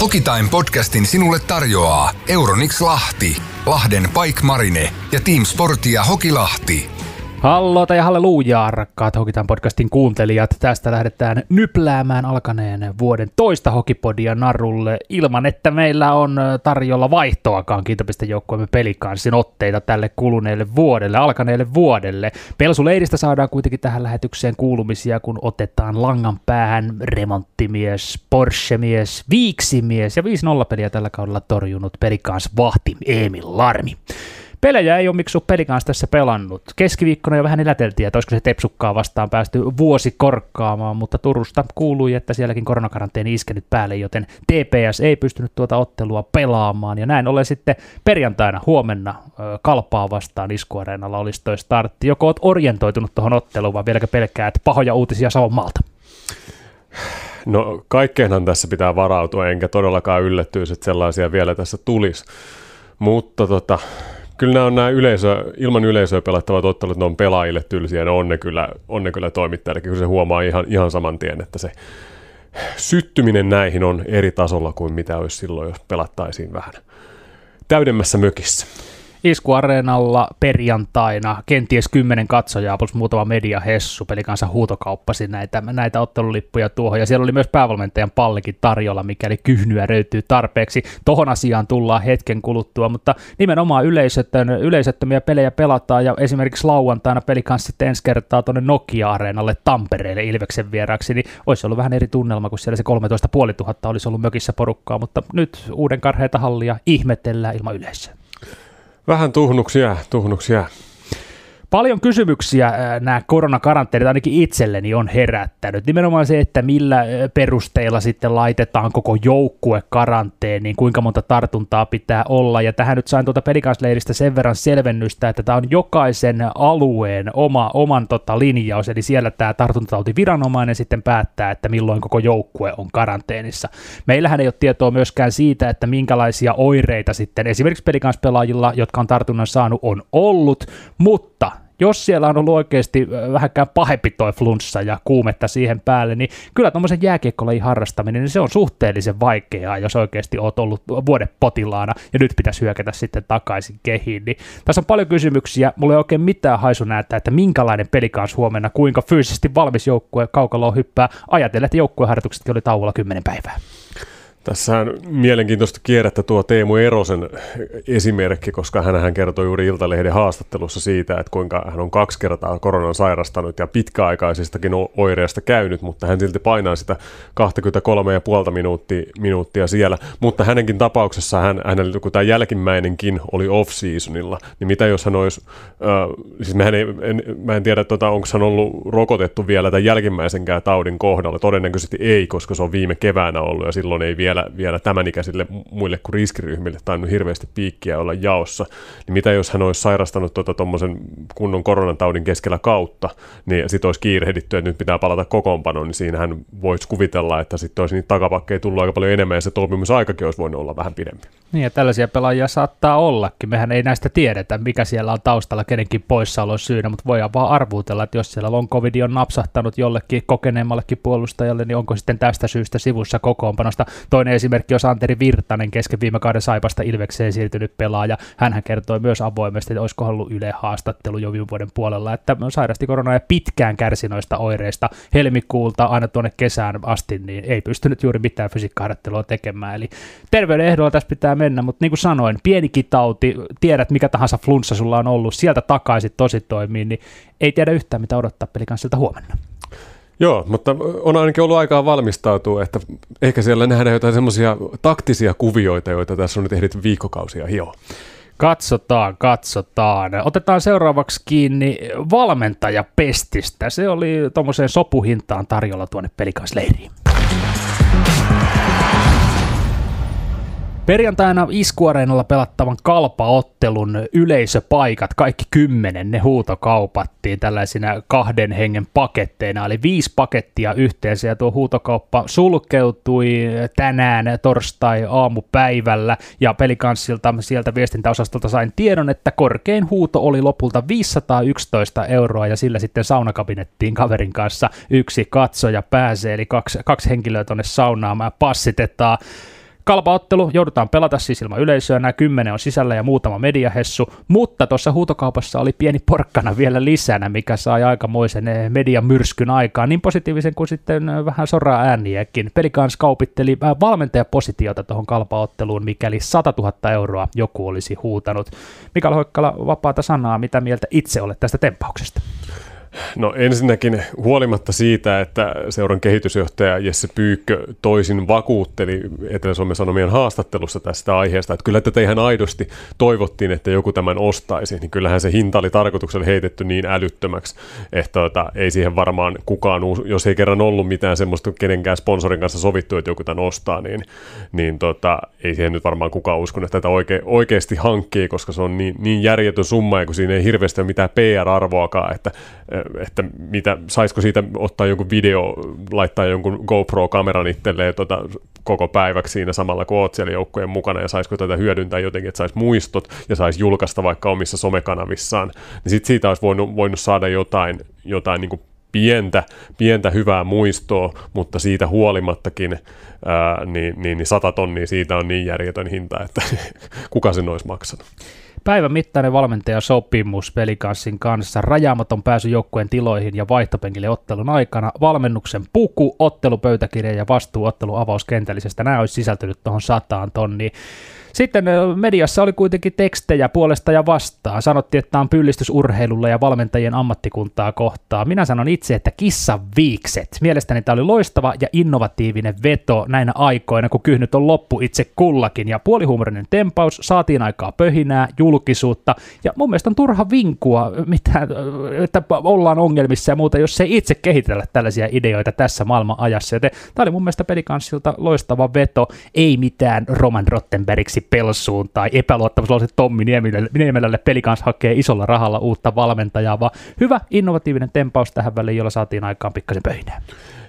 Hokitime podcastin sinulle tarjoaa Euronix Lahti, Lahden Pike Marine ja Team Sportia Hokilahti. Hallota ja halleluujaa, rakkaat Hokitan podcastin kuuntelijat. Tästä lähdetään nypläämään alkaneen vuoden toista Hokipodia narulle ilman, että meillä on tarjolla vaihtoakaan kiintopistejoukkueemme pelikanssin otteita tälle kuluneelle vuodelle, alkaneelle vuodelle. Pelsuleiristä saadaan kuitenkin tähän lähetykseen kuulumisia, kun otetaan langan päähän remonttimies, Porsche-mies, viiksimies ja 5-0 peliä tällä kaudella torjunut pelikans vahti Emil Larmi. Pelejä ei ole miksu peli kanssa tässä pelannut. Keskiviikkona jo vähän eläteltiin, että olisiko se Tepsukkaa vastaan päästy vuosi korkkaamaan, mutta Turusta kuului, että sielläkin koronakaranteeni iskenyt päälle, joten TPS ei pystynyt tuota ottelua pelaamaan. Ja näin ollen sitten perjantaina huomenna kalpaa vastaan iskuareenalla olisi toi startti. Joko oot orientoitunut tuohon otteluun vai vieläkö pelkää, että pahoja uutisia Savonmaalta? No kaikkeenhan tässä pitää varautua, enkä todellakaan yllättyisi, että sellaisia vielä tässä tulisi. Mutta tota, kyllä nämä on nämä yleisö, ilman yleisöä pelattavat ottelut, ne on pelaajille tylsiä, ne on ne kyllä, on ne kyllä toimittajille, kun se huomaa ihan, ihan saman tien, että se syttyminen näihin on eri tasolla kuin mitä olisi silloin, jos pelattaisiin vähän täydemmässä mökissä. Iskuareenalla perjantaina kenties kymmenen katsojaa plus muutama media hessu pelikansa huutokauppasi näitä, näitä ottelulippuja tuohon ja siellä oli myös päävalmentajan pallikin tarjolla, mikäli kyhnyä löytyy tarpeeksi. Tohon asiaan tullaan hetken kuluttua, mutta nimenomaan yleisötön, yleisöttömiä pelejä pelataan ja esimerkiksi lauantaina pelikanssa sitten ensi kertaa tuonne Nokia-areenalle Tampereelle Ilveksen vieraksi, niin olisi ollut vähän eri tunnelma, kun siellä se 13 500 olisi ollut mökissä porukkaa, mutta nyt uuden karheita hallia ihmetellään ilman yleisöä. Vähän tuhnuksia, tuhnuksia. Paljon kysymyksiä nämä koronakaranteenit ainakin itselleni on herättänyt. Nimenomaan se, että millä perusteilla sitten laitetaan koko joukkue karanteeniin, kuinka monta tartuntaa pitää olla. Ja tähän nyt sain tuota pelikansleiristä sen verran selvennystä, että tämä on jokaisen alueen oma, oman tota linjaus. Eli siellä tämä tartuntatautiviranomainen sitten päättää, että milloin koko joukkue on karanteenissa. Meillähän ei ole tietoa myöskään siitä, että minkälaisia oireita sitten esimerkiksi pelikanspelaajilla, jotka on tartunnan saanut, on ollut, mutta jos siellä on ollut oikeasti vähänkään pahempi toi flunssa ja kuumetta siihen päälle, niin kyllä tuommoisen jääkiekkolajin harrastaminen, niin se on suhteellisen vaikeaa, jos oikeasti oot ollut vuoden potilaana ja nyt pitäisi hyökätä sitten takaisin kehiin. Niin tässä on paljon kysymyksiä, mulla ei oikein mitään haisu näyttää, että minkälainen pelikans huomenna, kuinka fyysisesti valmis joukkue kaukaloon hyppää, ajatellen, että joukkueharjoituksetkin oli tauolla 10 päivää. Tässä on mielenkiintoista kierrettä tuo Teemu Erosen esimerkki, koska hän kertoi juuri Iltalehden haastattelussa siitä, että kuinka hän on kaksi kertaa koronan sairastanut ja pitkäaikaisistakin oireista käynyt, mutta hän silti painaa sitä 23,5 minuuttia, minuuttia siellä. Mutta hänenkin tapauksessa hän, hänellä, kun tämä jälkimmäinenkin oli off-seasonilla, niin mitä jos hän olisi, äh, siis mä en, en, mä en tiedä, tuota, onko hän ollut rokotettu vielä tämän jälkimmäisenkään taudin kohdalla. Todennäköisesti ei, koska se on viime keväänä ollut ja silloin ei vielä vielä, vielä tämän ikäisille muille kuin riskiryhmille tainnut hirveästi piikkiä olla jaossa, niin mitä jos hän olisi sairastanut tuommoisen tota, kunnon koronataudin keskellä kautta, niin sitten olisi kiirehditty, että nyt pitää palata kokoonpanoon, niin siinähän voisi kuvitella, että sitten olisi niitä takapakkeja tullut aika paljon enemmän ja se toipumisaikakin olisi voinut olla vähän pidempi. Niin ja tällaisia pelaajia saattaa ollakin. Mehän ei näistä tiedetä, mikä siellä on taustalla kenenkin poissaolon syynä, mutta voidaan vaan arvuutella, että jos siellä long covid on napsahtanut jollekin kokeneemmallekin puolustajalle, niin onko sitten tästä syystä sivussa kokoonpanosta. Toinen esimerkki on Santeri Virtanen, kesken viime kauden Saipasta Ilvekseen siirtynyt pelaaja. Hän kertoi myös avoimesti, että olisiko ollut Yle haastattelu jo viime vuoden puolella, että sairasti koronaa ja pitkään kärsi noista oireista helmikuulta aina tuonne kesään asti, niin ei pystynyt juuri mitään fysiikkaharjoittelua tekemään. Eli terveyden ehdolla tässä pitää mennä, mutta niin kuin sanoin, pienikin tauti, tiedät mikä tahansa flunssa sulla on ollut, sieltä takaisin tosi toimii, niin ei tiedä yhtään mitä odottaa pelikanssilta huomenna. Joo, mutta on ainakin ollut aikaa valmistautua, että ehkä siellä nähdään jotain semmoisia taktisia kuvioita, joita tässä on nyt ehditty viikkokausia hioa. Katsotaan, katsotaan. Otetaan seuraavaksi kiinni valmentajapestistä. Se oli tuommoiseen sopuhintaan tarjolla tuonne pelikansleiriin. Perjantaina Iskuareenalla pelattavan kalpaottelun yleisöpaikat, kaikki kymmenen, ne huutokaupattiin tällaisina kahden hengen paketteina, eli viisi pakettia yhteensä, ja tuo huutokauppa sulkeutui tänään torstai-aamupäivällä, ja pelikanssilta sieltä viestintäosastolta sain tiedon, että korkein huuto oli lopulta 511 euroa, ja sillä sitten saunakabinettiin kaverin kanssa yksi katsoja pääsee, eli kaksi, kaksi henkilöä tuonne saunaamaan passitetaan Kalpaottelu joudutaan pelata siis ilman yleisöä, nämä kymmenen on sisällä ja muutama mediahessu, mutta tuossa huutokaupassa oli pieni porkkana vielä lisänä, mikä sai aikamoisen eh, median myrskyn aikaan, niin positiivisen kuin sitten eh, vähän soraa ääniäkin. Pelikans kaupitteli eh, valmentajapositiota tuohon kalpaotteluun, mikäli 100 000 euroa joku olisi huutanut. Mikael Hoikkala, vapaata sanaa, mitä mieltä itse olet tästä tempauksesta? No ensinnäkin huolimatta siitä, että seuran kehitysjohtaja Jesse Pyykkö toisin vakuutteli Etelä-Suomen Sanomien haastattelussa tästä aiheesta, että kyllä tätä ihan aidosti toivottiin, että joku tämän ostaisi, niin kyllähän se hinta oli tarkoituksella heitetty niin älyttömäksi, että tota, ei siihen varmaan kukaan, jos ei kerran ollut mitään semmoista kenenkään sponsorin kanssa sovittu, että joku tämän ostaa, niin, niin tota, ei siihen nyt varmaan kukaan uskon, että tätä oike, oikeasti hankkii, koska se on niin, niin järjetön summa, ja kun siinä ei hirveästi ole mitään PR-arvoakaan, että että mitä, saisiko siitä ottaa jonkun video, laittaa jonkun GoPro-kameran itselleen tota, koko päiväksi siinä samalla, kun oot siellä joukkojen mukana, ja saisiko tätä hyödyntää jotenkin, että saisi muistot ja saisi julkaista vaikka omissa somekanavissaan, niin sit siitä olisi voinut, voinut saada jotain, jotain niin kuin pientä, pientä hyvää muistoa, mutta siitä huolimattakin ää, niin, niin, niin sata tonnia siitä on niin järjetön hinta, että kuka sen olisi maksanut. Päivän mittainen valmentajasopimus pelikanssin kanssa, rajaamaton pääsy joukkueen tiloihin ja vaihtopenkille ottelun aikana, valmennuksen puku, ottelupöytäkirja ja vastuu ottelu avauskentällisestä. Nämä olisi sisältynyt tuohon sataan tonniin. Sitten mediassa oli kuitenkin tekstejä puolesta ja vastaan. Sanottiin, että tämä on pyllistys urheilulle ja valmentajien ammattikuntaa kohtaan. Minä sanon itse, että kissa viikset. Mielestäni tämä oli loistava ja innovatiivinen veto näinä aikoina, kun kyhnyt on loppu itse kullakin. Ja puolihuumorinen tempaus, saatiin aikaa pöhinää, julkisuutta. Ja mun mielestä on turha vinkua, mitä, että ollaan ongelmissa ja muuta, jos ei itse kehitellä tällaisia ideoita tässä maailman ajassa. Joten tämä oli mun mielestä pelikanssilta loistava veto, ei mitään Roman Rottenbergiksi pelsuun tai epäluottamuslauset Tommi Niemelälle, Niemelälle peli kanssa hakee isolla rahalla uutta valmentajaa, vaan hyvä innovatiivinen tempaus tähän väliin, jolla saatiin aikaan pikkasen pöhinää.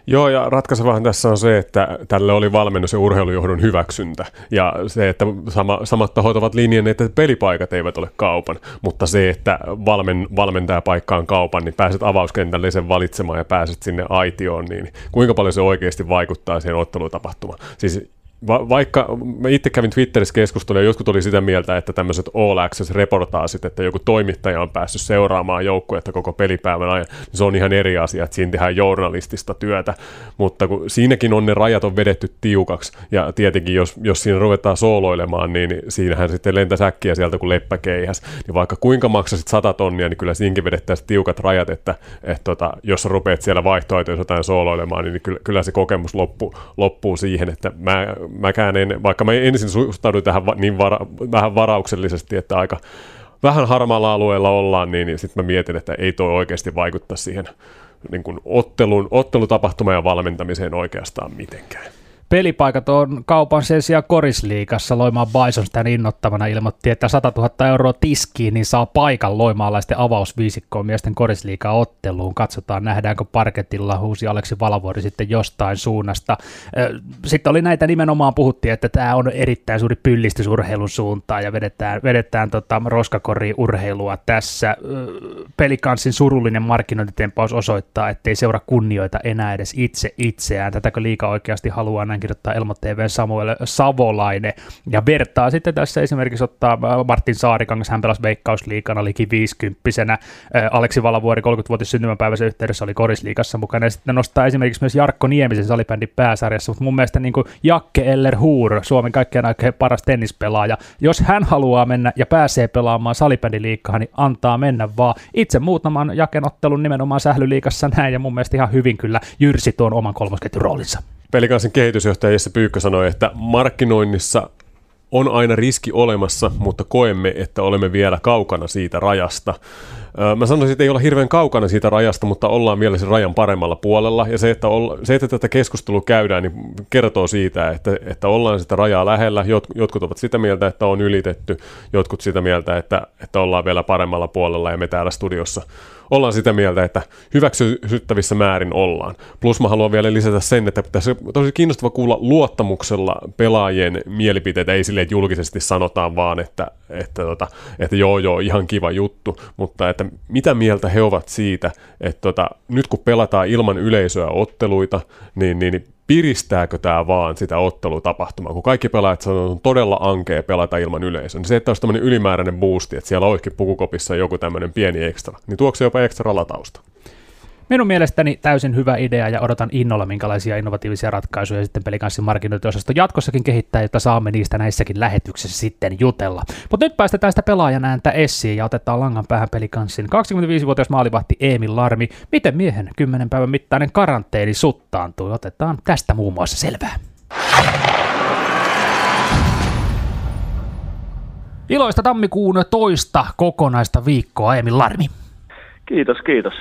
Joo, ja ratkaisevahan tässä on se, että tälle oli valmennus- ja urheilujohdon hyväksyntä. Ja se, että sama, samat tahot ovat linjanneet, että pelipaikat eivät ole kaupan. Mutta se, että valmen, valmentajapaikka on kaupan, niin pääset avauskentälle sen valitsemaan ja pääset sinne aitioon, niin kuinka paljon se oikeasti vaikuttaa siihen ottelutapahtumaan. Siis Va- vaikka mä itse kävin Twitterissä keskustelua ja jotkut oli sitä mieltä, että tämmöiset All Access-reportaasit, että joku toimittaja on päässyt seuraamaan joukkuetta koko pelipäivän ajan, niin se on ihan eri asia, että siinä tehdään journalistista työtä, mutta kun siinäkin on ne rajat on vedetty tiukaksi, ja tietenkin jos, jos siinä ruvetaan sooloilemaan, niin siinähän sitten lentä säkkiä sieltä kuin leppäkeihäs, niin vaikka kuinka maksasit 100 tonnia, niin kyllä siinäkin vedettäisiin tiukat rajat, että, että tota, jos rupeat siellä vaihtoehtoja jotain sooloilemaan, niin kyllä, kyllä se kokemus loppuu, loppuu siihen, että mä mäkään en, vaikka mä ensin suhtauduin tähän niin vara, vähän varauksellisesti, että aika vähän harmaalla alueella ollaan, niin, sitten mä mietin, että ei toi oikeasti vaikuttaa siihen niin kuin ottelun, ottelutapahtumaan ja valmentamiseen oikeastaan mitenkään. Pelipaikat on kaupan sen sijaan korisliikassa. Loimaan Bison tämän innottavana ilmoitti, että 100 000 euroa tiskiin, niin saa paikan loimaalaisten avausviisikkoon miesten korisliikaa otteluun. Katsotaan, nähdäänkö parketilla uusi Aleksi Valavuori sitten jostain suunnasta. Sitten oli näitä nimenomaan puhuttiin, että tämä on erittäin suuri pyllistys urheilun suuntaan ja vedetään, vedetään tota roskakori-urheilua tässä. Pelikanssin surullinen markkinointitempaus osoittaa, ettei seura kunnioita enää edes itse itseään. Tätäkö liika oikeasti haluaa näin kirjoittaa Elmo TV Samuel Savolainen. Ja vertaa sitten tässä esimerkiksi ottaa äh, Martin Saarikangas, hän pelasi Veikkausliikana liki 50 äh, Aleksi Valavuori 30-vuotis syntymäpäiväisen yhteydessä oli Korisliikassa mukana. Ja sitten nostaa esimerkiksi myös Jarkko Niemisen salibändin pääsarjassa, mutta mun mielestä niin kuin Jakke Eller Huur, Suomen kaikkien aikojen paras tennispelaaja, jos hän haluaa mennä ja pääsee pelaamaan salibändiliikkaa, niin antaa mennä vaan. Itse muutaman jakenottelun nimenomaan sählyliikassa näin, ja mun mielestä ihan hyvin kyllä jyrsi tuon oman kolmosketjun roolinsa. Pelikansin kehitysjohtaja Jesse Pyykkö sanoi, että markkinoinnissa on aina riski olemassa, mutta koemme, että olemme vielä kaukana siitä rajasta. Mä sanoisin, että ei olla hirveän kaukana siitä rajasta, mutta ollaan vielä sen rajan paremmalla puolella. Ja se, että, olla, se, että tätä keskustelua käydään, niin kertoo siitä, että, että ollaan sitä rajaa lähellä. Jot, jotkut ovat sitä mieltä, että on ylitetty, jotkut sitä mieltä, että, että ollaan vielä paremmalla puolella ja me täällä studiossa ollaan sitä mieltä, että hyväksyttävissä määrin ollaan. Plus mä haluan vielä lisätä sen, että tässä on tosi kiinnostava kuulla luottamuksella pelaajien mielipiteitä, ei silleen, että julkisesti sanotaan vaan, että, että, tota, että joo joo, ihan kiva juttu, mutta että mitä mieltä he ovat siitä, että tota, nyt kun pelataan ilman yleisöä otteluita, niin, niin piristääkö tämä vaan sitä ottelutapahtumaa, kun kaikki pelaajat sanoo, että on todella ankea pelata ilman yleisöä. Niin se, että olisi tämmöinen ylimääräinen boosti, että siellä olisikin pukukopissa joku tämmöinen pieni ekstra, niin tuokse jopa ekstra latausta. Minun mielestäni täysin hyvä idea ja odotan innolla, minkälaisia innovatiivisia ratkaisuja sitten pelikanssin markkinointiosasto jatkossakin kehittää, jotta saamme niistä näissäkin lähetyksissä sitten jutella. Mutta nyt päästetään sitä pelaajan ääntä essiin ja otetaan langan päähän pelikanssin 25-vuotias maalivahti Emil Larmi. Miten miehen 10 päivän mittainen karanteeni suttaantui? Otetaan tästä muun muassa selvää. Iloista tammikuun toista kokonaista viikkoa, Emil Larmi. Kiitos, kiitos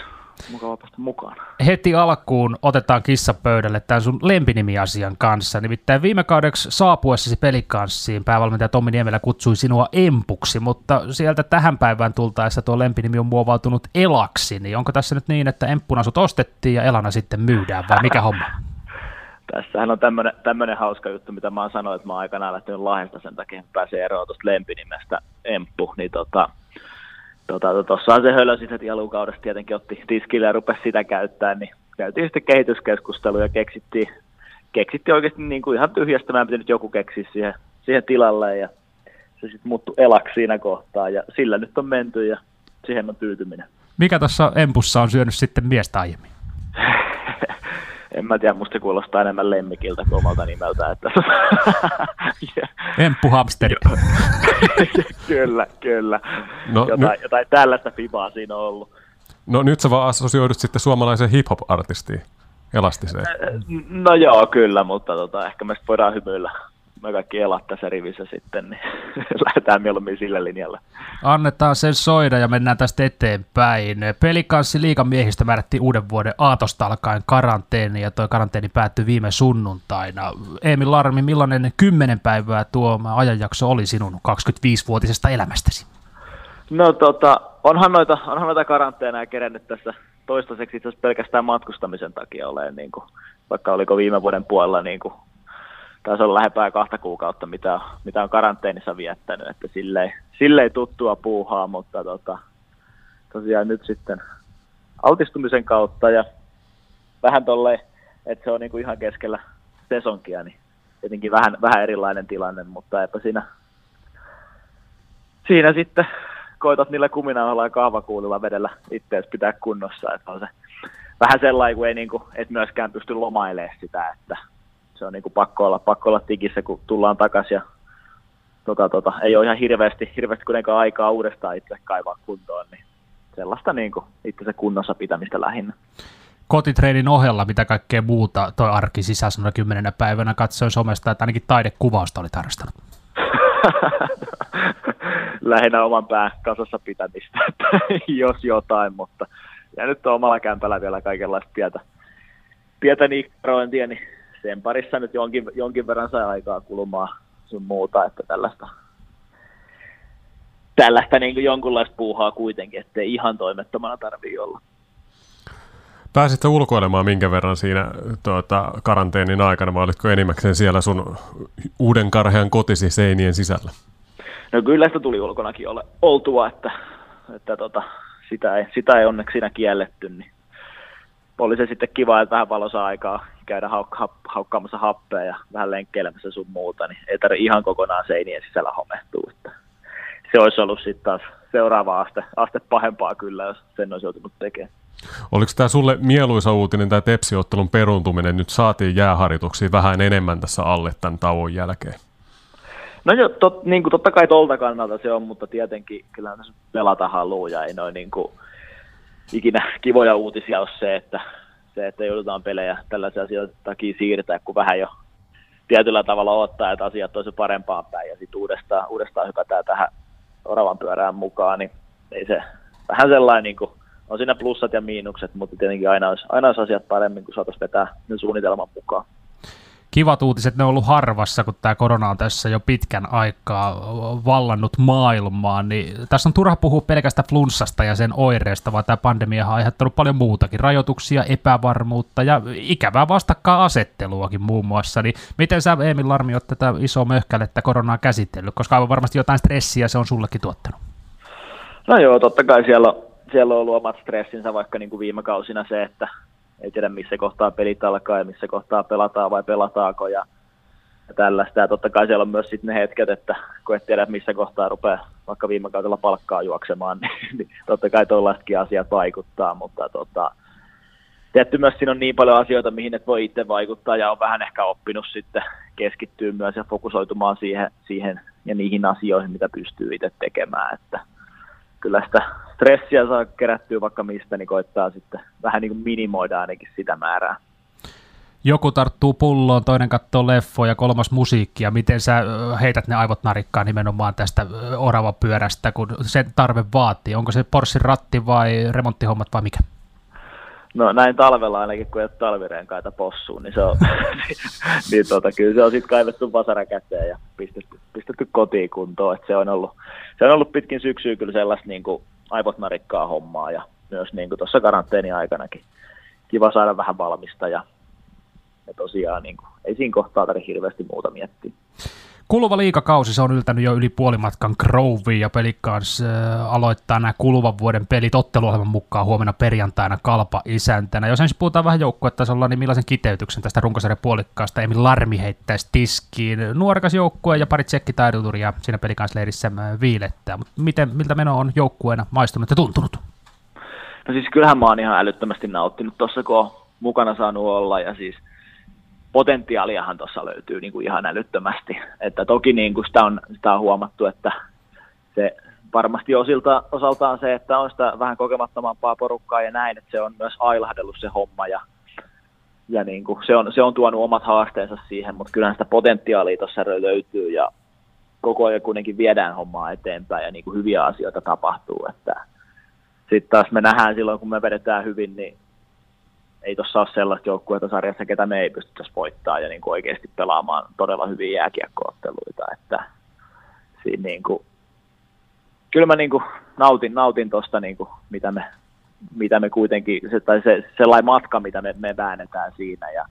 mukava päästä mukaan. Heti alkuun otetaan kissa pöydälle tämän sun lempinimiasian kanssa. Nimittäin viime kaudeksi saapuessasi pelikanssiin päävalmentaja Tommi Niemelä kutsui sinua Empuksi, mutta sieltä tähän päivään tultaessa tuo lempinimi on muovautunut Elaksi. Niin onko tässä nyt niin, että Emppuna sut ostettiin ja Elana sitten myydään vai mikä homma? Tässähän on tämmöinen, hauska juttu, mitä mä oon sanonut, että mä oon aikanaan lähtenyt Lahdesta sen takia, että pääsee eroon tuosta lempinimestä Emppu, niin tota, tota, tuossahan se hölösi heti alukaudesta tietenkin otti tiskille ja rupesi sitä käyttää, niin käytiin sitten kehityskeskustelu ja keksittiin, keksittiin oikeasti niin kuin ihan tyhjästä, mä pitänyt joku keksiä siihen, siihen tilalle ja se sitten muuttui elaksi siinä kohtaa ja sillä nyt on menty ja siihen on tyytyminen. Mikä tuossa Empussa on syönyt sitten miestä aiemmin? en mä tiedä, musta kuulostaa enemmän lemmikiltä kuin omalta nimeltä. Että... Emppu hamsteri. kyllä, kyllä. No, jotain, nyt... jotain tällaista fibaa siinä on ollut. No nyt sä vaan assosioidut sitten suomalaisen hip-hop-artistiin, elastiseen. No joo, kyllä, mutta tota, ehkä me voidaan hymyillä me kaikki elät tässä rivissä sitten, niin lähdetään mieluummin sille linjalle. Annetaan sen soida ja mennään tästä eteenpäin. Pelikanssi liikan miehistä määrättiin uuden vuoden aatosta alkaen karanteeni ja tuo karanteeni päättyi viime sunnuntaina. Emil Larmi, millainen kymmenen päivää tuo ajanjakso oli sinun 25-vuotisesta elämästäsi? No tota, onhan noita, onhan noita karanteeneja kerennyt tässä toistaiseksi itse asiassa pelkästään matkustamisen takia olen, niin kuin, vaikka oliko viime vuoden puolella niin kuin taisi olla lähempää kahta kuukautta, mitä, mitä on karanteenissa viettänyt, että silleen, silleen tuttua puuhaa, mutta tota, tosiaan nyt sitten altistumisen kautta ja vähän tolleen, että se on niinku ihan keskellä sesonkia, niin tietenkin vähän, vähän erilainen tilanne, mutta eipä siinä, siinä sitten koitat niillä kuminauhalla ja kahvakuulilla vedellä itseäsi pitää kunnossa, että on se vähän sellainen, kun ei niinku, et myöskään pysty lomailemaan sitä, että se on niin kuin pakko, olla, pakko olla tikissä, kun tullaan takaisin ja tota, tota, ei ole ihan hirveästi, hirveästi kuitenkaan aikaa uudestaan itse kaivaa kuntoon, niin sellaista niin kuin itsensä kunnossa pitämistä lähinnä. Kotitreenin ohella, mitä kaikkea muuta toi arki sisässä kymmenenä päivänä katsoin somesta, että ainakin taidekuvausta oli harrastanut. Lähinnä oman pään kasassa pitämistä, jos jotain, mutta ja nyt on omalla kämpällä vielä kaikenlaista pientä, pientä nikkarointia, niin sen parissa nyt jonkin, jonkin verran sai aikaa kulumaan sun muuta, että tällaista, tällaista niin kuin jonkunlaista puuhaa kuitenkin, ettei ihan toimettomana tarvii olla. Pääsitkö ulkoilemaan minkä verran siinä tuota, karanteenin aikana, vai olitko enimmäkseen siellä sun uuden karhean kotisi seinien sisällä? No kyllä sitä tuli ulkonakin ole, oltua, että, että tota, sitä, ei, sitä ei onneksi siinä kielletty, niin oli se sitten kiva, että vähän valossa aikaa käydä hauk- haukkaamassa happea ja vähän lenkkeilemässä sun muuta, niin ei tarvitse ihan kokonaan seinien sisällä homehtua. Että se olisi ollut sitten taas seuraava aste, aste pahempaa kyllä, jos sen olisi joutunut tekemään. Oliko tämä sulle mieluisa uutinen, tämä tepsiottelun peruntuminen, nyt saatiin jääharjoituksia vähän enemmän tässä alle tämän tauon jälkeen? No jo, tot, niin kuin totta kai tuolta kannalta se on, mutta tietenkin kyllä pelata haluaa ja ei noin niin kuin, ikinä kivoja uutisia ole se, että, se, että joudutaan pelejä tällaisia asioita takia siirtää, kun vähän jo tietyllä tavalla ottaa, että asiat olisi parempaan päin ja sitten uudestaan, uudestaan hypätään tähän oravan pyörään mukaan, niin ei se vähän sellainen, niin kuin, on siinä plussat ja miinukset, mutta tietenkin aina olisi, aina olisi asiat paremmin, kun saataisiin vetää suunnitelman mukaan kivat uutiset, ne on ollut harvassa, kun tämä korona on tässä jo pitkän aikaa vallannut maailmaa, niin tässä on turha puhua pelkästään flunssasta ja sen oireesta, vaan tämä pandemia on aiheuttanut paljon muutakin, rajoituksia, epävarmuutta ja ikävää vastakkaan asetteluakin muun muassa, niin miten sä Emil Larmi oot tätä isoa möhkälettä koronaa käsitellyt, koska aivan varmasti jotain stressiä se on sullekin tuottanut? No joo, totta kai siellä siellä on ollut omat stressinsä vaikka niin kuin viime kausina se, että ei tiedä missä kohtaa pelit alkaa ja missä kohtaa pelataan vai pelataako ja, ja tällaista. Ja totta kai siellä on myös sitten ne hetket, että kun et tiedä missä kohtaa rupeaa vaikka viime kaudella palkkaa juoksemaan, niin, niin totta kai tuollaisetkin asiat vaikuttaa, mutta tota, tietty myös siinä on niin paljon asioita, mihin et voi itse vaikuttaa ja on vähän ehkä oppinut sitten keskittyä myös ja fokusoitumaan siihen, siihen ja niihin asioihin, mitä pystyy itse tekemään, että kyllä sitä stressiä saa kerättyä vaikka mistä, niin koittaa sitten vähän niin kuin minimoida ainakin sitä määrää. Joku tarttuu pulloon, toinen katsoo leffoja ja kolmas musiikkia. Miten sä heität ne aivot narikkaan nimenomaan tästä orava pyörästä, kun sen tarve vaatii? Onko se Porsche ratti vai remonttihommat vai mikä? No näin talvella ainakin, kun ei ole talvirenkaita possuun, niin se on, niin tota, kyllä se on sitten kaivettu vasara käteen ja pistetty, pistetty kotiin kuntoon. Et se, on ollut, se on ollut pitkin syksyä kyllä sellaista niin kuin aivot narikkaa hommaa ja myös niin kuin tuossa karanteeni aikanakin kiva saada vähän valmista ja, ja tosiaan niin kuin, ei siinä kohtaa tarvitse hirveästi muuta miettiä. Kuluva liikakausi, se on yltänyt jo yli puolimatkan Groveen ja Pelikans äh, aloittaa nämä kuluvan vuoden pelit otteluohjelman mukaan huomenna perjantaina Kalpa isäntänä. Jos ensin puhutaan vähän joukkuetasolla, niin millaisen kiteytyksen tästä runkosarjan puolikkaasta Emil Larmi heittäisi tiskiin. Nuorekas joukkue ja pari tsekkitaiduturia siinä Pelikansleirissä äh, viilettää. Miten, miltä meno on joukkueena maistunut ja tuntunut? No siis kyllähän mä oon ihan älyttömästi nauttinut tuossa, kun on mukana saanut olla ja siis – potentiaaliahan tuossa löytyy niin kuin ihan älyttömästi. Että toki niin kuin sitä, on, sitä on huomattu, että se varmasti osilta, osaltaan se, että on sitä vähän kokemattomampaa porukkaa ja näin, että se on myös ailahdellut se homma ja, ja niin kuin se, on, se on tuonut omat haasteensa siihen, mutta kyllähän sitä potentiaalia tuossa löytyy ja koko ajan kuitenkin viedään hommaa eteenpäin ja niin kuin hyviä asioita tapahtuu. Että sitten taas me nähdään silloin, kun me vedetään hyvin, niin ei tuossa ole sellaista joukkuetta sarjassa, ketä me ei pystyttäisi voittaa ja niin kuin oikeasti pelaamaan todella hyviä jääkiekkootteluita. Että siinä niin kuin, kyllä mä niin kuin nautin, nautin tuosta, niin mitä, me, mitä me kuitenkin, se, tai se, sellainen matka, mitä me, me väännetään siinä ja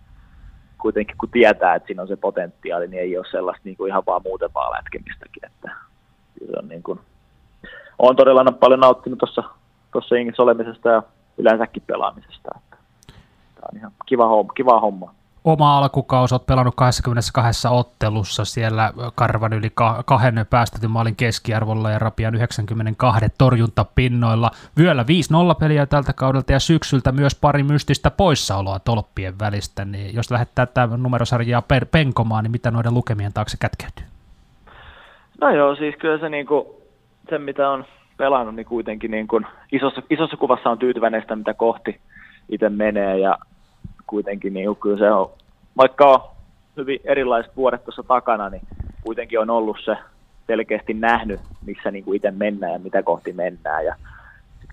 kuitenkin kun tietää, että siinä on se potentiaali, niin ei ole sellaista niin kuin ihan vaan muuten vaan lätkemistäkin. Että se on niin kuin, olen todella paljon nauttinut tuossa tuossa olemisesta ja yleensäkin pelaamisesta on ihan kiva homma. Kiva homma. Oma alkukaus olet pelannut 22 ottelussa siellä karvan yli kahden päästetyn maalin keskiarvolla ja rapian 92 torjuntapinnoilla. Vyöllä 5-0 peliä tältä kaudelta ja syksyltä myös pari mystistä poissaoloa tolppien välistä. Niin jos lähdetään tätä numerosarjaa per, penkomaan, niin mitä noiden lukemien taakse kätkeytyy? No joo, siis kyllä se, niinku, se mitä on pelannut, niin kuitenkin niinku, isossa, isossa kuvassa on tyytyväinen sitä, mitä kohti itse menee ja kuitenkin niin kyllä se on, vaikka on hyvin erilaiset vuodet tuossa takana, niin kuitenkin on ollut se selkeästi nähnyt, missä niin kuin itse mennään ja mitä kohti mennään. Ja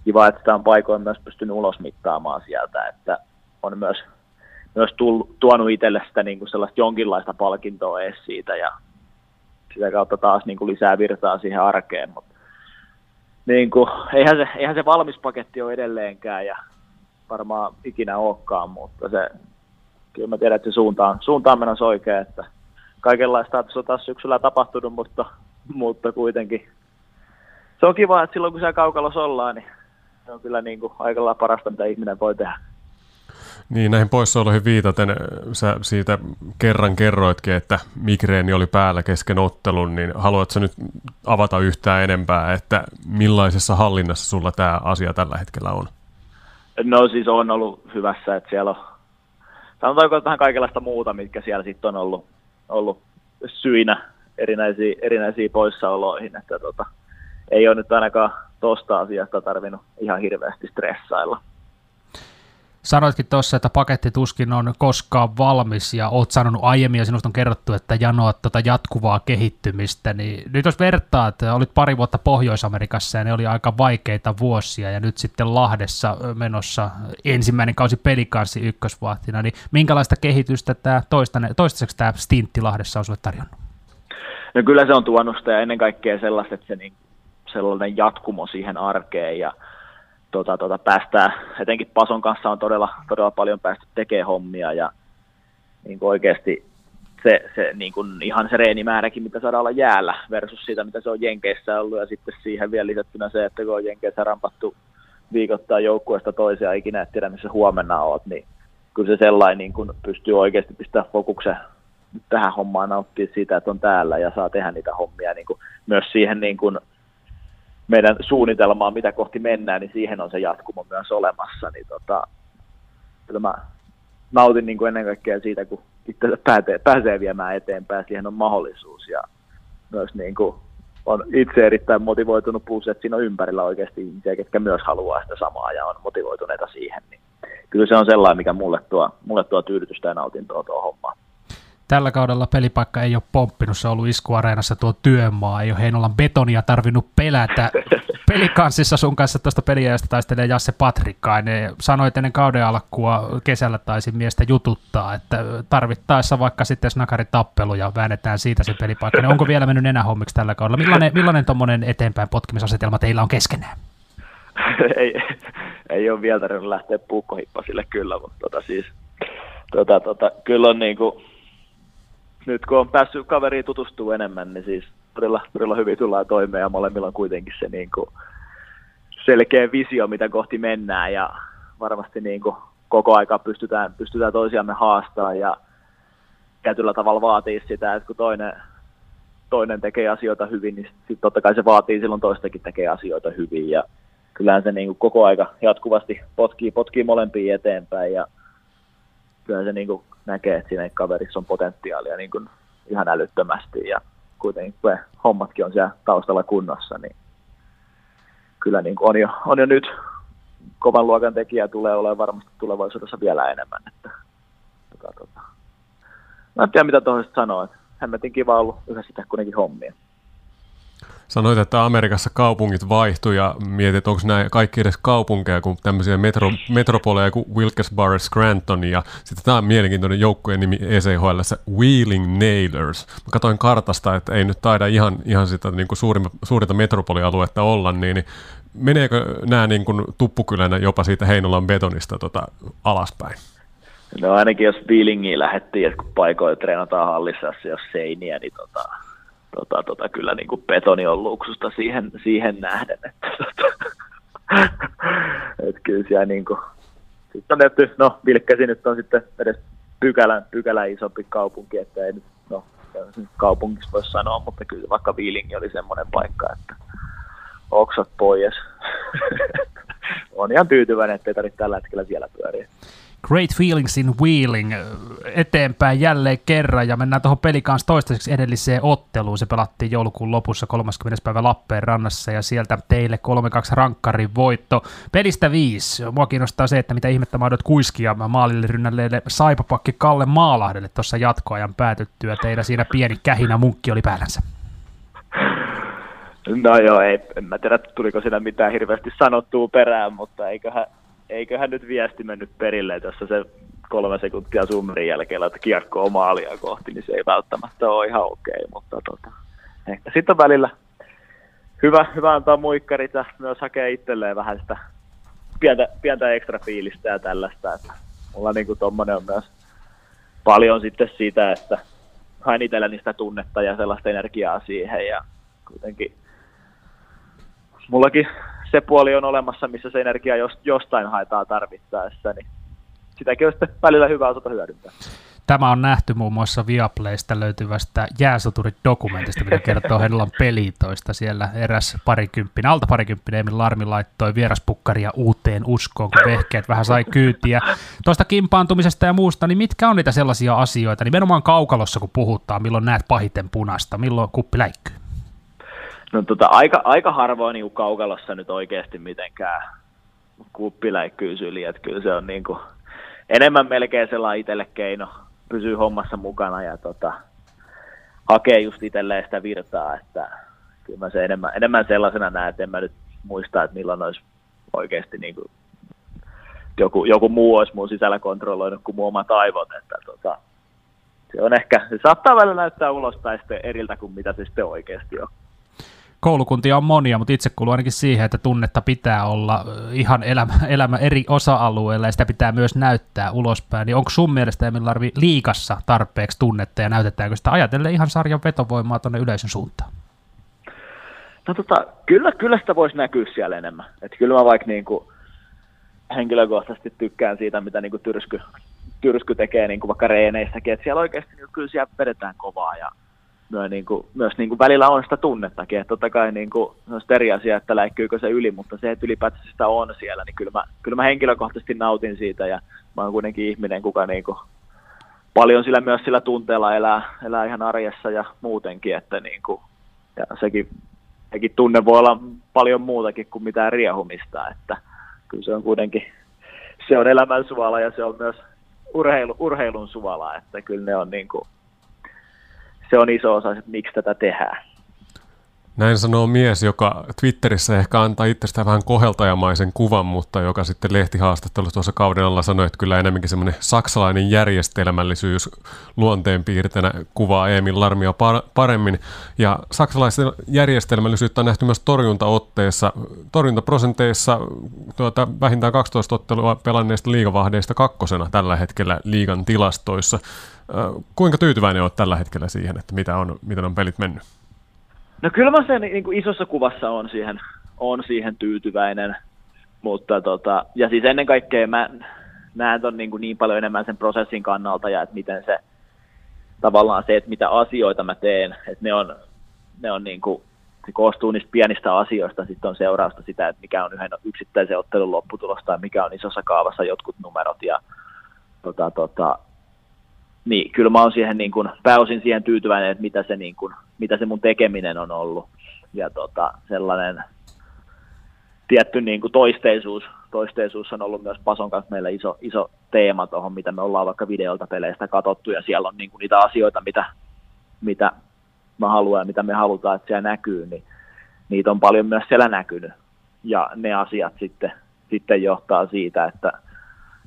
kiva, että sitä on paikoin myös pystynyt ulosmittaamaan sieltä, että on myös, myös tullut, tuonut itselle sitä niin kuin sellaista jonkinlaista palkintoa edes siitä ja sitä kautta taas niin kuin lisää virtaa siihen arkeen, mutta niin kuin, eihän, se, eihän se valmis paketti ole edelleenkään ja varmaan ikinä olekaan, mutta se, kyllä mä tiedän, että se suuntaan, suuntaan menossa oikein, että kaikenlaista on taas syksyllä tapahtunut, mutta, mutta kuitenkin se on kiva, että silloin kun siellä kaukalossa ollaan, niin se on kyllä niin kuin aika parasta, mitä ihminen voi tehdä. Niin, näihin poissaoloihin viitaten, sä siitä kerran kerroitkin, että migreeni oli päällä kesken ottelun, niin haluatko nyt avata yhtään enempää, että millaisessa hallinnassa sulla tämä asia tällä hetkellä on? No siis on ollut hyvässä, että siellä on, sanotaanko vähän kaikenlaista muuta, mitkä siellä sitten on ollut, ollut syinä erinäisiin, erinäisiin poissaoloihin, että tota, ei ole nyt ainakaan tuosta asiasta tarvinnut ihan hirveästi stressailla. Sanoitkin tuossa, että paketti tuskin on koskaan valmis ja oot sanonut aiemmin ja sinusta on kerrottu, että janoat tuota jatkuvaa kehittymistä, niin nyt jos vertaa, että olit pari vuotta Pohjois-Amerikassa ja ne oli aika vaikeita vuosia ja nyt sitten Lahdessa menossa ensimmäinen kausi pelikanssi ykkösvahtina, niin minkälaista kehitystä tämä toistaiseksi tämä stintti Lahdessa on sinulle tarjonnut? No kyllä se on tuonut sitä ja ennen kaikkea sellaista, että se niin, sellainen jatkumo siihen arkeen ja tota, tota, päästään, etenkin Pason kanssa on todella, todella paljon päästy tekemään hommia ja niin kuin oikeasti se, se niin kuin ihan se reenimääräkin, mitä saadaan olla jäällä versus siitä, mitä se on Jenkeissä ollut ja sitten siihen vielä lisättynä se, että kun on Jenkeissä rampattu viikoittaa joukkueesta toiseen ikinä et tiedä, missä huomenna oot, niin kyllä se sellainen niin kuin pystyy oikeasti pistämään fokuksen tähän hommaan nauttia siitä, että on täällä ja saa tehdä niitä hommia niin kuin myös siihen niin kuin meidän suunnitelmaan, mitä kohti mennään, niin siihen on se jatkumo myös olemassa. Niin tota, kyllä mä nautin niin kuin ennen kaikkea siitä, kun itse pääsee, pääsee viemään eteenpäin, siihen on mahdollisuus ja myös niin kuin on itse erittäin motivoitunut, plus että siinä on ympärillä oikeasti ihmisiä, ketkä myös haluaa sitä samaa ja on motivoituneita siihen, niin kyllä se on sellainen, mikä mulle tuo, mulle tuo tyydytystä ja nautintoa tuo homma. Tällä kaudella pelipaikka ei ole pomppinut, se on ollut iskuareenassa tuo työmaa, ei ole Heinolan betonia tarvinnut pelätä. Pelikanssissa sun kanssa tuosta peliajasta taistelee Jasse Patrikkainen. Sanoit ennen kauden alkua kesällä taisi miestä jututtaa, että tarvittaessa vaikka sitten snakari tappelu ja väännetään siitä se pelipaikka. Niin onko vielä mennyt enää hommiksi tällä kaudella? Millainen, millainen tuommoinen eteenpäin potkimisasetelma teillä on keskenään? ei, ei ole vielä tarvinnut lähteä puukkohippasille kyllä, mutta tota siis, tota, tota, kyllä on niin kuin, nyt kun on päässyt kaveriin tutustuu enemmän, niin siis todella, todella hyvin tullaan toimeen ja molemmilla on kuitenkin se niin kuin selkeä visio, mitä kohti mennään ja varmasti niin kuin koko aika pystytään, pystytään toisiamme haastaa ja tietyllä tavalla vaatii sitä, että kun toinen, toinen tekee asioita hyvin, niin sitten totta kai se vaatii silloin toistakin tekee asioita hyvin ja kyllähän se niin kuin koko aika jatkuvasti potkii, potkii molempia eteenpäin ja kyllä se niin kuin näkee, että siinä kaverissa on potentiaalia niin kuin ihan älyttömästi ja kuitenkin kun hommatkin on siellä taustalla kunnossa, niin kyllä niin kuin on, jo, on jo nyt kovan luokan tekijä tulee olemaan varmasti tulevaisuudessa vielä enemmän. Että, tota, tota. Mä en tiedä mitä tuohon sanoa, hemmetin kiva ollut yhdessä tehdä kuitenkin hommia. Sanoit, että Amerikassa kaupungit vaihtuu ja mietit, onko nämä kaikki edes kaupunkeja kuin tämmöisiä metro, metropoleja kuin Wilkes-Barre, Scranton ja sitten tämä on mielenkiintoinen joukkueen nimi ECHL, Wheeling Nailers. Mä katsoin kartasta, että ei nyt taida ihan, ihan sitä niin kuin suurinta, suurinta metropolialuetta olla, niin, niin meneekö nämä niin kuin tuppukylänä jopa siitä Heinolan betonista tota, alaspäin? No ainakin jos Wheelingiin lähdettiin, että kun paikoilla treenataan hallissa, jos seiniä, niin tota, tota, tota, kyllä niin kuin betoni on luksusta siihen, siihen nähden, että tota, et kyllä siellä niin kuin, sitten on nähty, no Vilkkäsi nyt on sitten edes pykälän, pykälän isompi kaupunki, että ei nyt, no kaupungiksi voi sanoa, mutta kyllä vaikka Viilingi oli semmoinen paikka, että oksat pois. on ihan tyytyväinen, että ei tarvitse tällä hetkellä siellä pyöriä. Great Feelings in Wheeling eteenpäin jälleen kerran ja mennään tuohon kanssa toistaiseksi edelliseen otteluun. Se pelattiin joulukuun lopussa 30. päivä Lappeenrannassa ja sieltä teille 3-2 rankkarin voitto. Pelistä viisi. Mua kiinnostaa se, että mitä ihmettä mahdot kuiskia maalille rynnälleelle saipapakki Kalle Maalahdelle tuossa jatkoajan päätyttyä. Teillä siinä pieni kähinä munkki oli päällänsä. No joo, ei, en mä tiedä, tuliko siinä mitään hirveästi sanottua perään, mutta eiköhän eiköhän nyt viesti mennyt perille, että jos se kolme sekuntia summerin jälkeen että kiekko on maalia kohti, niin se ei välttämättä ole ihan okei, okay, mutta tota, ehkä sitten välillä hyvä, hyvä antaa muikkarit ja myös hakea itselleen vähän sitä pientä, pientä ekstra fiilistä ja tällaista, että mulla niinku tommonen on myös paljon sitten siitä, että hain itselleni sitä tunnetta ja sellaista energiaa siihen ja kuitenkin mullakin se puoli on olemassa, missä se energia jostain haetaan tarvittaessa, niin sitäkin on sitten välillä hyvä osata hyödyntää. Tämä on nähty muun muassa Viaplaysta löytyvästä jääsoturit-dokumentista, mikä kertoo Henlan pelitoista. Siellä eräs parikymppinen, alta parikymppinen Emil Larmi laittoi vieraspukkaria uuteen uskoon, kun vehkeet vähän sai kyytiä. Tuosta kimpaantumisesta ja muusta, niin mitkä on niitä sellaisia asioita, nimenomaan kaukalossa kun puhutaan, milloin näet pahiten punasta, milloin kuppi läikkyy? No tota, aika, aika harvoin niin kaukalossa nyt oikeasti mitenkään kuppi läikkyy syliin, että kyllä se on niin kuin, enemmän melkein sellainen itselle keino pysyä hommassa mukana ja tota, hakee just itselleen sitä virtaa, että kyllä mä se enemmän, enemmän sellaisena näen, että en mä nyt muista, että milloin olisi oikeasti niin kuin joku, joku muu olisi mun sisällä kontrolloinut kuin mun omat aivot, että tota, se on ehkä, se saattaa välillä näyttää ulospäin eriltä kuin mitä se sitten oikeasti on koulukuntia on monia, mutta itse kuuluu ainakin siihen, että tunnetta pitää olla ihan elämä, elämä eri osa-alueilla ja sitä pitää myös näyttää ulospäin. Niin onko sun mielestä Emil Larvi liikassa tarpeeksi tunnetta ja näytetäänkö sitä ajatellen ihan sarjan vetovoimaa tuonne yleisön suuntaan? No tota, kyllä, kyllä sitä voisi näkyä siellä enemmän. Et kyllä mä vaikka niinku henkilökohtaisesti tykkään siitä, mitä niinku tyrsky, tyrsky tekee kuin vaikka reeneissäkin, että siellä oikeasti niin kyllä siellä vedetään kovaa ja myös, niin kuin, myös niin kuin välillä on sitä tunnettakin, että totta kai niin kuin, se on eri asia, että läikkyykö se yli, mutta se, että ylipäätään sitä on siellä, niin kyllä mä, kyllä mä henkilökohtaisesti nautin siitä ja mä oon kuitenkin ihminen, kuka niin kuin, paljon sillä myös sillä tunteella elää, elää ihan arjessa ja muutenkin, että niin kuin, ja sekin, sekin tunne voi olla paljon muutakin kuin mitään riehumista, että kyllä se on kuitenkin, se on elämän suola ja se on myös urheilu, urheilun suola, että kyllä ne on niin kuin, se on iso osa, että miksi tätä tehdään. Näin sanoo mies, joka Twitterissä ehkä antaa itsestään vähän koheltajamaisen kuvan, mutta joka sitten lehtihaastattelussa tuossa kauden alla sanoi, että kyllä enemmänkin semmoinen saksalainen järjestelmällisyys luonteenpiirteenä kuvaa Emil Larmia paremmin. Ja saksalaisen järjestelmällisyyttä on nähty myös torjuntaotteessa, torjuntaprosenteissa tuota, vähintään 12 ottelua pelanneista liigavahdeista kakkosena tällä hetkellä liigan tilastoissa. Kuinka tyytyväinen olet tällä hetkellä siihen, että mitä on, miten on pelit mennyt? No kyllä mä sen niin kuin isossa kuvassa on siihen, on siihen tyytyväinen, mutta tota, ja siis ennen kaikkea mä näen ton niin, kuin niin paljon enemmän sen prosessin kannalta ja että miten se tavallaan se, että mitä asioita mä teen, että ne on, ne on niin kuin, se koostuu niistä pienistä asioista, sitten on seurausta sitä, että mikä on yhden yksittäisen ottelun lopputulos tai mikä on isossa kaavassa jotkut numerot ja tota, tota, niin kyllä mä oon siihen niin kuin, pääosin siihen tyytyväinen, että mitä se, niin kuin, mitä se mun tekeminen on ollut. Ja tota, sellainen tietty niin kuin toisteisuus, toisteisuus on ollut myös Pason kanssa meillä iso, iso teema tuohon, mitä me ollaan vaikka videolta peleistä katsottu, ja siellä on niin kuin niitä asioita, mitä, mitä mä haluan ja mitä me halutaan, että siellä näkyy, niin niitä on paljon myös siellä näkynyt. Ja ne asiat sitten, sitten johtaa siitä, että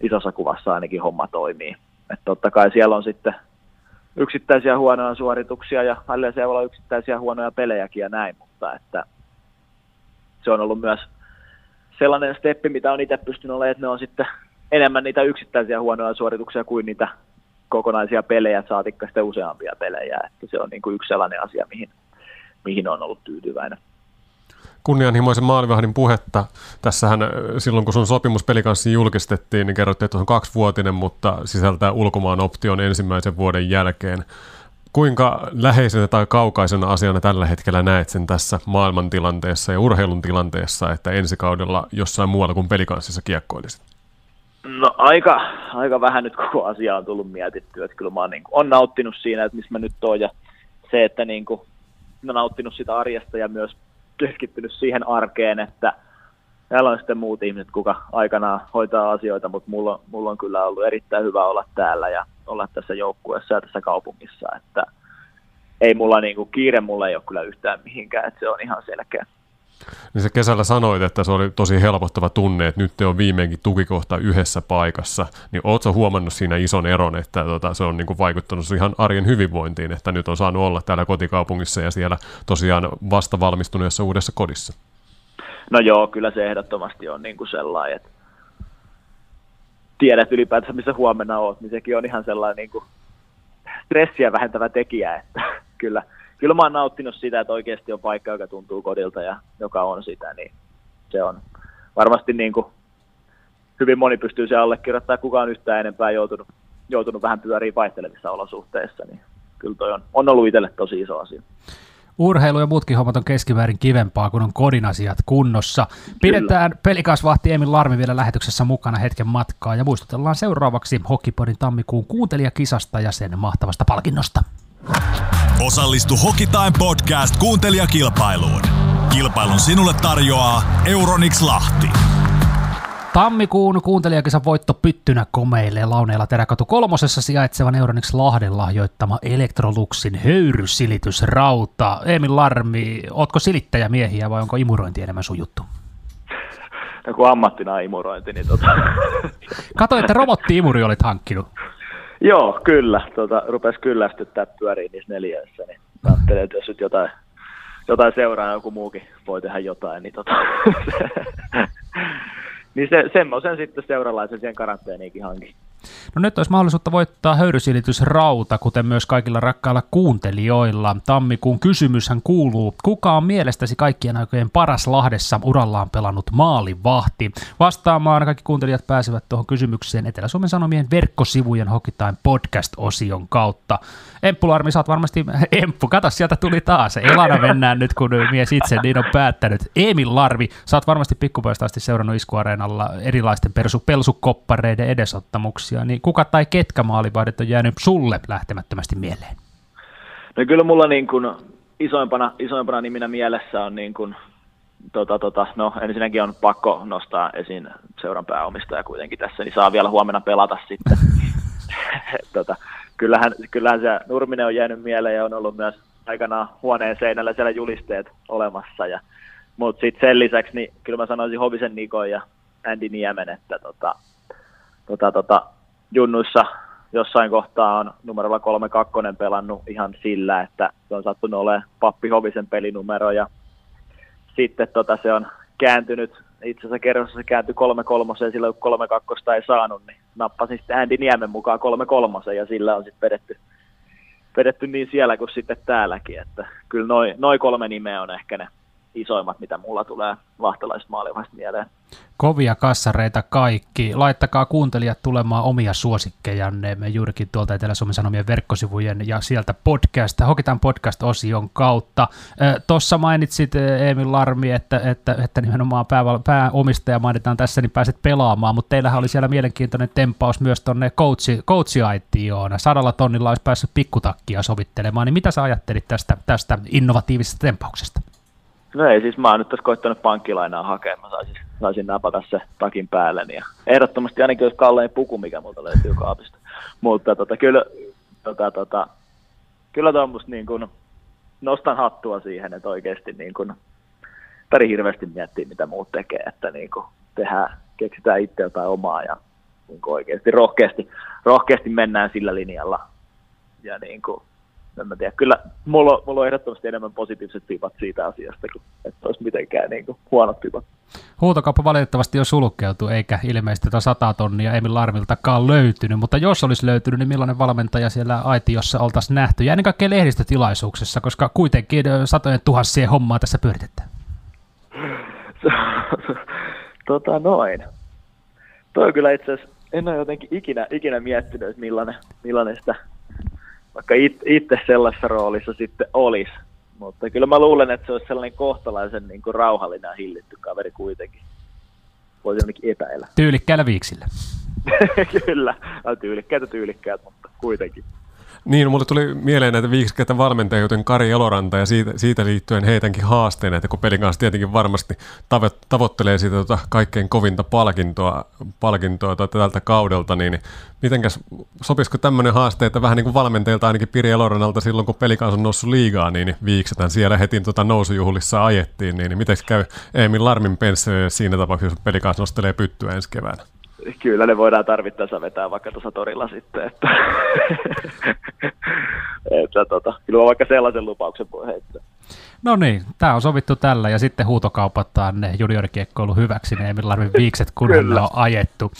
isossa kuvassa ainakin homma toimii. Että totta kai siellä on sitten yksittäisiä huonoja suorituksia ja välillä siellä voi olla yksittäisiä huonoja pelejäkin ja näin, mutta että se on ollut myös sellainen steppi, mitä on itse pystynyt olemaan, että ne on sitten enemmän niitä yksittäisiä huonoja suorituksia kuin niitä kokonaisia pelejä, saatikka sitten useampia pelejä, että se on niin kuin yksi sellainen asia, mihin, mihin on ollut tyytyväinen kunnianhimoisen maalivahdin puhetta. Tässähän silloin, kun sun sopimus pelikanssa julkistettiin, niin kerrottiin, että on kaksivuotinen, mutta sisältää ulkomaan option ensimmäisen vuoden jälkeen. Kuinka läheisenä tai kaukaisena asiana tällä hetkellä näet sen tässä maailmantilanteessa ja urheilun tilanteessa, että ensi kaudella jossain muualla kuin pelikanssissa kiekkoilisit? No aika, aika vähän nyt koko asia on tullut mietittyä, että kyllä mä oon, niin kuin, on nauttinut siinä, että missä mä nyt oon ja se, että niin kuin, mä nauttinut sitä arjesta ja myös keskittynyt siihen arkeen, että täällä on sitten muut ihmiset, kuka aikanaan hoitaa asioita, mutta mulla, mulla on kyllä ollut erittäin hyvä olla täällä ja olla tässä joukkueessa ja tässä kaupungissa, että ei mulla niinku, kiire mulla ei ole kyllä yhtään mihinkään, että se on ihan selkeä. Niin se kesällä sanoit, että se oli tosi helpottava tunne, että nyt te on viimeinkin tukikohta yhdessä paikassa. Niin ootko huomannut siinä ison eron, että tota, se on niinku vaikuttanut ihan arjen hyvinvointiin, että nyt on saanut olla täällä kotikaupungissa ja siellä tosiaan vasta valmistuneessa uudessa kodissa? No joo, kyllä se ehdottomasti on niinku sellainen, että tiedät ylipäätään, missä huomenna oot, niin sekin on ihan sellainen niinku stressiä vähentävä tekijä, että kyllä – kyllä mä oon nauttinut sitä, että oikeasti on paikka, joka tuntuu kodilta ja joka on sitä, niin se on varmasti niin kuin hyvin moni pystyy se allekirjoittamaan, kuka on yhtään enempää joutunut, joutunut vähän pyöriin vaihtelevissa olosuhteissa, niin kyllä toi on, on ollut itselle tosi iso asia. Urheilu ja muutkin hommat on keskimäärin kivempaa, kun on kodin asiat kunnossa. Pidetään Kyllä. pelikasvahti Emil Larmi vielä lähetyksessä mukana hetken matkaa ja muistutellaan seuraavaksi Hokipodin tammikuun kuuntelijakisasta ja sen mahtavasta palkinnosta. Osallistu Hokitime Podcast kuuntelijakilpailuun. Kilpailun sinulle tarjoaa Euronix Lahti. Tammikuun kuuntelijakisan voitto pyttynä komeilee launeella Teräkatu kolmosessa sijaitsevan Euronix Lahden lahjoittama Electroluxin höyrysilitysrauta. Emil Larmi, ootko silittäjämiehiä vai onko imurointi enemmän sun juttu? No kun ammattina imurointi, niin tota... Katoin, että robotti-imuri olit hankkinut. Joo, kyllä. Tota, rupesi kyllästyttää pyöriin niissä neljöissä, niin ajattelin, että jos nyt jotain, jotain seuraa, joku muukin voi tehdä jotain, niin, tota, niin se, semmoisen sitten seuralaisen siihen karanteeniinkin hankin. No nyt olisi mahdollisuutta voittaa höyrysilitysrauta, kuten myös kaikilla rakkailla kuuntelijoilla. Tammikuun kysymyshän kuuluu, kuka on mielestäsi kaikkien aikojen paras Lahdessa urallaan pelannut maalivahti? Vastaamaan kaikki kuuntelijat pääsevät tuohon kysymykseen Etelä-Suomen Sanomien verkkosivujen Hokitain podcast-osion kautta. Emppu Larmi, sä oot varmasti, Emppu, kato sieltä tuli taas. Elana mennään nyt, kun mies itse niin on päättänyt. Emil Larvi, sä oot varmasti pikkupäistä asti seurannut iskuareenalla erilaisten persu, pelsukoppareiden edesottamuksia, niin kuka tai ketkä maalivahdit on jäänyt sulle lähtemättömästi mieleen? No kyllä mulla niin kuin isoimpana, isoimpana niminä mielessä on niin kuin, tota, tota, no ensinnäkin on pakko nostaa esiin seuran pääomistaja kuitenkin tässä, niin saa vielä huomenna pelata sitten. tota, kyllähän, kyllähän se Nurminen on jäänyt mieleen ja on ollut myös aikanaan huoneen seinällä siellä julisteet olemassa. Ja, mutta sitten sen lisäksi, niin kyllä mä sanoisin Hovisen Niko ja Andy Niemen, että tota, tota, tota, junnuissa jossain kohtaa on numerolla 3-2 pelannut ihan sillä, että se on sattunut olemaan Pappi Hovisen pelinumero ja sitten tota, se on kääntynyt, itse asiassa kerrossa se kääntyi 3-3 ja silloin kun 3-2 ei saanut, niin nappasin sitten Andy Niemen mukaan 3-3 ja sillä on sitten vedetty, vedetty niin siellä kuin sitten täälläkin, että kyllä noin noi kolme nimeä on ehkä ne isoimmat, mitä mulla tulee lahtelaisesta maalivasta mieleen. Kovia kassareita kaikki. Laittakaa kuuntelijat tulemaan omia suosikkejanne. Me juurikin tuolta Etelä-Suomen Sanomien verkkosivujen ja sieltä podcast, Hokitaan podcast-osion kautta. Tuossa mainitsit Emil Larmi, että, että, että nimenomaan pää, pääomistaja mainitaan tässä, niin pääset pelaamaan, mutta teillähän oli siellä mielenkiintoinen tempaus myös tuonne coachi, coachi-aitioon. Sadalla tonnilla olisi päässyt pikkutakkia sovittelemaan, niin mitä sä ajattelit tästä, tästä innovatiivisesta tempauksesta? No ei, siis mä oon nyt tässä koittanut pankkilainaa hakea, mä saisin, saisin napata se takin päälle. Ja ehdottomasti ainakin olisi kallein puku, mikä multa löytyy kaapista. Mutta tota, kyllä, tota, tota, kyllä tuommoista niin kuin, nostan hattua siihen, että oikeasti niin kuin, pari hirveästi miettiä, mitä muut tekee, että niin kuin, tehdään, keksitään itse jotain omaa ja niin kuin oikeasti rohkeasti, rohkeasti mennään sillä linjalla. Ja niin kuin, en mä tiedä, kyllä mulla, mulla on ehdottomasti enemmän positiiviset pipat siitä asiasta, kuin että olisi mitenkään niin kuin, huonot pipat. Huutokauppa valitettavasti on sulkeutu, eikä ilmeisesti tätä 100 tonnia Emil Larmiltakaan löytynyt, mutta jos olisi löytynyt, niin millainen valmentaja siellä aitiossa oltaisiin nähty, ja ennen kaikkea lehdistötilaisuuksessa, koska kuitenkin satojen tuhansien hommaa tässä pyöritetään. tota noin. Toi kyllä itse asiassa, en ole jotenkin ikinä, ikinä miettinyt, että millainen, millainen sitä vaikka itse sellaisessa roolissa sitten olisi. Mutta kyllä mä luulen, että se olisi sellainen kohtalaisen niin kuin rauhallinen ja hillitty kaveri kuitenkin. Voisi ainakin epäillä. Tyylikkäillä viiksillä. kyllä, no, tyylikkäitä tyylikkäät, mutta kuitenkin. Niin, mulle tuli mieleen näitä viiksikkäitä valmentajia, joten Kari Eloranta, ja siitä, siitä liittyen heitänkin haasteen, että kun pelin kanssa tietenkin varmasti tavo- tavoittelee siitä tota kaikkein kovinta palkintoa, palkintoa tota tältä kaudelta, niin mitenkäs, sopisiko tämmöinen haaste, että vähän niin kuin valmentajilta ainakin Piri Elorannalta silloin, kun pelikansa on noussut liigaa, niin viiksetään siellä heti tota nousujuhlissa ajettiin, niin, miten käy Emil Larmin penssä siinä tapauksessa, jos pelikansa nostelee pyttyä ensi keväänä? Kyllä ne voidaan tarvittaessa vetää vaikka tuossa torilla sitten, että, että tota, kyllä vaikka sellaisen lupauksen voi heittää. No niin, tämä on sovittu tällä ja sitten huutokaupataan ne juniorikiekkoilu hyväksi ne Emil Larvin viikset, kun ne on ajettu.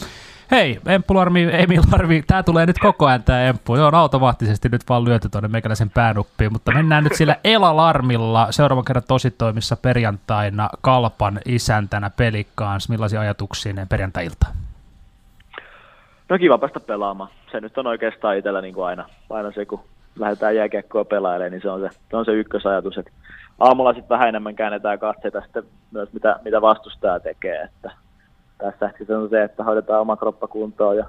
Hei, Emppu Larmi, Emil Larmi, tämä tulee nyt koko ajan tämä Emppu. Se on automaattisesti nyt vaan lyöty tuonne meikäläisen päänuppiin, mutta mennään nyt sillä Ela-Larmilla seuraavan kerran tositoimissa perjantaina Kalpan isäntänä pelikkaans. Millaisia ajatuksia ne perjantai-iltaan? No kiva päästä pelaamaan. Se nyt on oikeastaan itsellä niin kuin aina, aina se, kun lähdetään jääkiekkoa pelailemaan, niin se on se, se, on se ykkösajatus. Että aamulla sitten vähän enemmän käännetään katseita sitten myös, mitä, mitä vastustaja tekee. Että tässä se on se, että hoidetaan oma kroppa kuntoon ja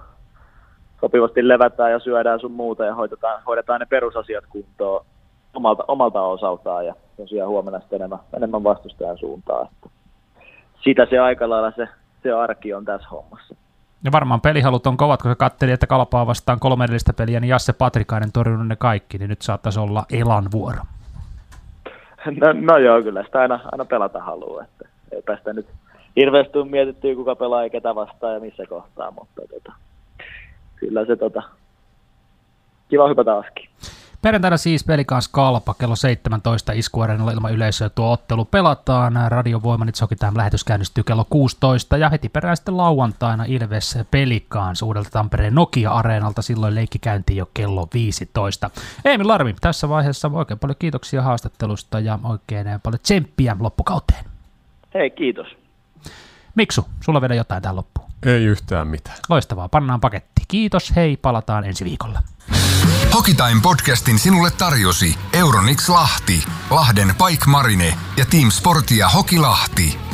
sopivasti levätään ja syödään sun muuta ja hoidetaan, hoidetaan ne perusasiat kuntoon omalta, omalta osaltaan ja tosiaan huomenna sitten enemmän, enemmän vastustajan suuntaan. Että sitä se aika lailla se, se arki on tässä hommassa. Ja varmaan pelihalut on kovat, kun katteli, että kalpaa vastaan kolme edellistä peliä, niin Jasse Patrikainen torjunut ne kaikki, niin nyt saattaisi olla Elan vuoro. No, no joo, kyllä sitä aina, aina pelata haluaa, että ei päästä nyt hirveästi mietittyä, kuka pelaa ja ketä vastaan ja missä kohtaa, mutta tota, kyllä se tota, kiva hypätä askiin. Perjantaina siis Pelikans Kalpa kello 17 iskuareenalla ilman yleisöä tuo ottelu pelataan. Radio Voimanit Time lähetys käynnistyy kello 16 ja heti perään sitten lauantaina Ilves Pelikans uudelta Tampereen Nokia-areenalta. Silloin leikki käynti jo kello 15. Eemil Larmi, tässä vaiheessa oikein paljon kiitoksia haastattelusta ja oikein paljon tsemppiä loppukauteen. Hei, kiitos. Miksu, sulla vielä jotain tähän loppuun? Ei yhtään mitään. Loistavaa, pannaan paketti. Kiitos, hei, palataan ensi viikolla. Hokitime podcastin sinulle tarjosi Euronix Lahti, Lahden Pike Marine ja Team Sportia Hoki Lahti.